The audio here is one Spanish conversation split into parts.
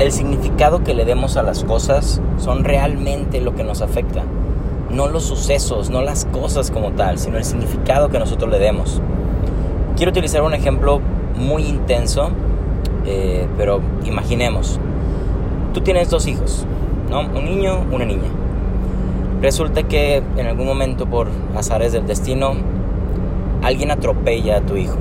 el significado que le demos a las cosas son realmente lo que nos afecta. No los sucesos, no las cosas como tal, sino el significado que nosotros le demos. Quiero utilizar un ejemplo muy intenso, eh, pero imaginemos, tú tienes dos hijos, ¿no? Un niño, una niña. Resulta que en algún momento por azares del destino, alguien atropella a tu hijo.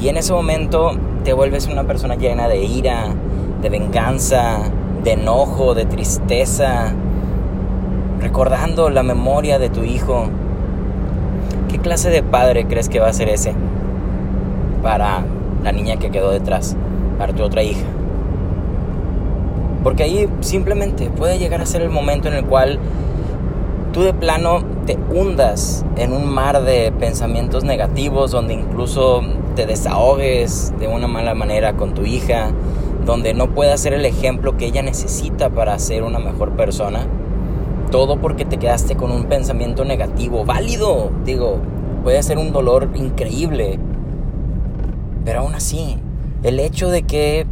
Y en ese momento te vuelves una persona llena de ira, de venganza, de enojo, de tristeza, recordando la memoria de tu hijo. ¿Qué clase de padre crees que va a ser ese para la niña que quedó detrás, para tu otra hija? Porque ahí simplemente puede llegar a ser el momento en el cual tú de plano te hundas en un mar de pensamientos negativos donde incluso te desahogues de una mala manera con tu hija, donde no puedas ser el ejemplo que ella necesita para ser una mejor persona. Todo porque te quedaste con un pensamiento negativo, válido, digo, puede ser un dolor increíble. Pero aún así, el hecho de que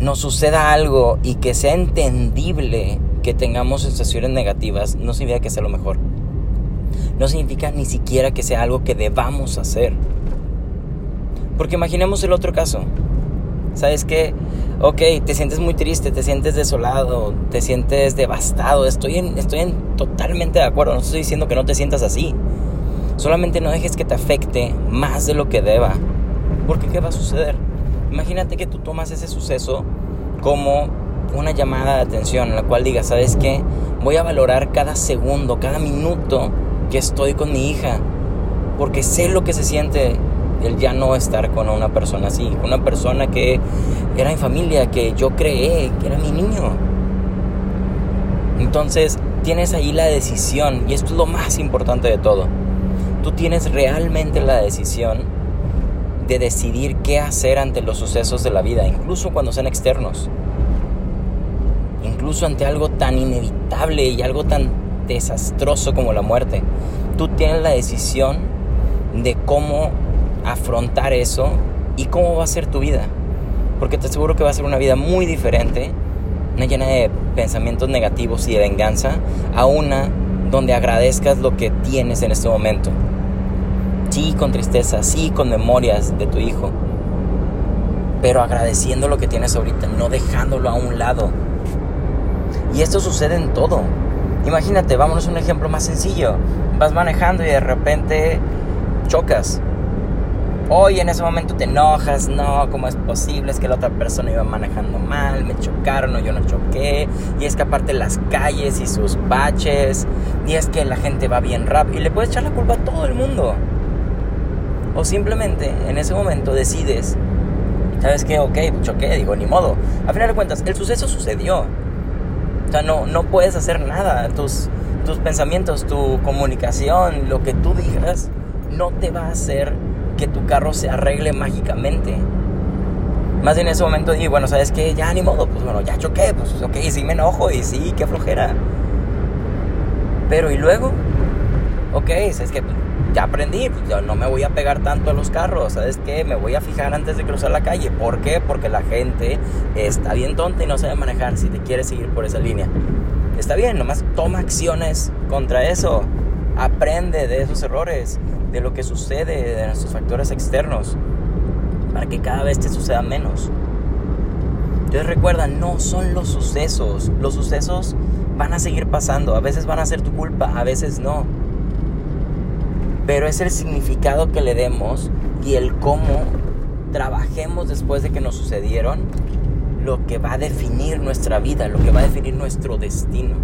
nos suceda algo y que sea entendible que tengamos sensaciones negativas no significa que sea lo mejor. No significa ni siquiera que sea algo que debamos hacer. Porque imaginemos el otro caso. ¿Sabes qué? Ok, te sientes muy triste, te sientes desolado, te sientes devastado. Estoy, en, estoy en, totalmente de acuerdo. No estoy diciendo que no te sientas así. Solamente no dejes que te afecte más de lo que deba. Porque ¿qué va a suceder? Imagínate que tú tomas ese suceso como una llamada de atención en la cual diga, ¿sabes qué? Voy a valorar cada segundo, cada minuto que estoy con mi hija, porque sé lo que se siente el ya no estar con una persona así, una persona que era mi familia, que yo creé, que era mi niño. Entonces, tienes ahí la decisión, y esto es lo más importante de todo. Tú tienes realmente la decisión de decidir qué hacer ante los sucesos de la vida, incluso cuando sean externos incluso ante algo tan inevitable y algo tan desastroso como la muerte. Tú tienes la decisión de cómo afrontar eso y cómo va a ser tu vida. Porque te aseguro que va a ser una vida muy diferente, una llena de pensamientos negativos y de venganza, a una donde agradezcas lo que tienes en este momento. Sí, con tristeza, sí, con memorias de tu hijo, pero agradeciendo lo que tienes ahorita, no dejándolo a un lado y esto sucede en todo. Imagínate, vámonos a un ejemplo más sencillo. Vas manejando y de repente chocas. Hoy en ese momento te enojas, no, ¿cómo es posible? Es que la otra persona iba manejando mal, me chocaron o yo no choqué. Y es que aparte las calles y sus baches, y es que la gente va bien rápido. Y le puedes echar la culpa a todo el mundo. O simplemente en ese momento decides, ¿sabes qué? Ok, choqué, digo, ni modo. A final de cuentas, el suceso sucedió o sea, no, no puedes hacer nada. Tus, tus pensamientos, tu comunicación, lo que tú digas, no te va a hacer tu carro se arregle mágicamente. Más en ese momento dije, bueno, ¿sabes qué? Ya ni modo, pues bueno, ya choqué, pues ok, sí me enojo y sí, qué flojera. Pero ¿y luego? Ok, es que ya aprendí, yo no me voy a pegar tanto a los carros, ¿sabes qué? Me voy a fijar antes de cruzar la calle. ¿Por qué? Porque la gente está bien tonta y no sabe manejar si te quiere seguir por esa línea. Está bien, nomás toma acciones contra eso. Aprende de esos errores, de lo que sucede, de nuestros factores externos, para que cada vez te suceda menos. Entonces recuerda, no son los sucesos. Los sucesos van a seguir pasando. A veces van a ser tu culpa, a veces no pero es el significado que le demos y el cómo trabajemos después de que nos sucedieron lo que va a definir nuestra vida, lo que va a definir nuestro destino.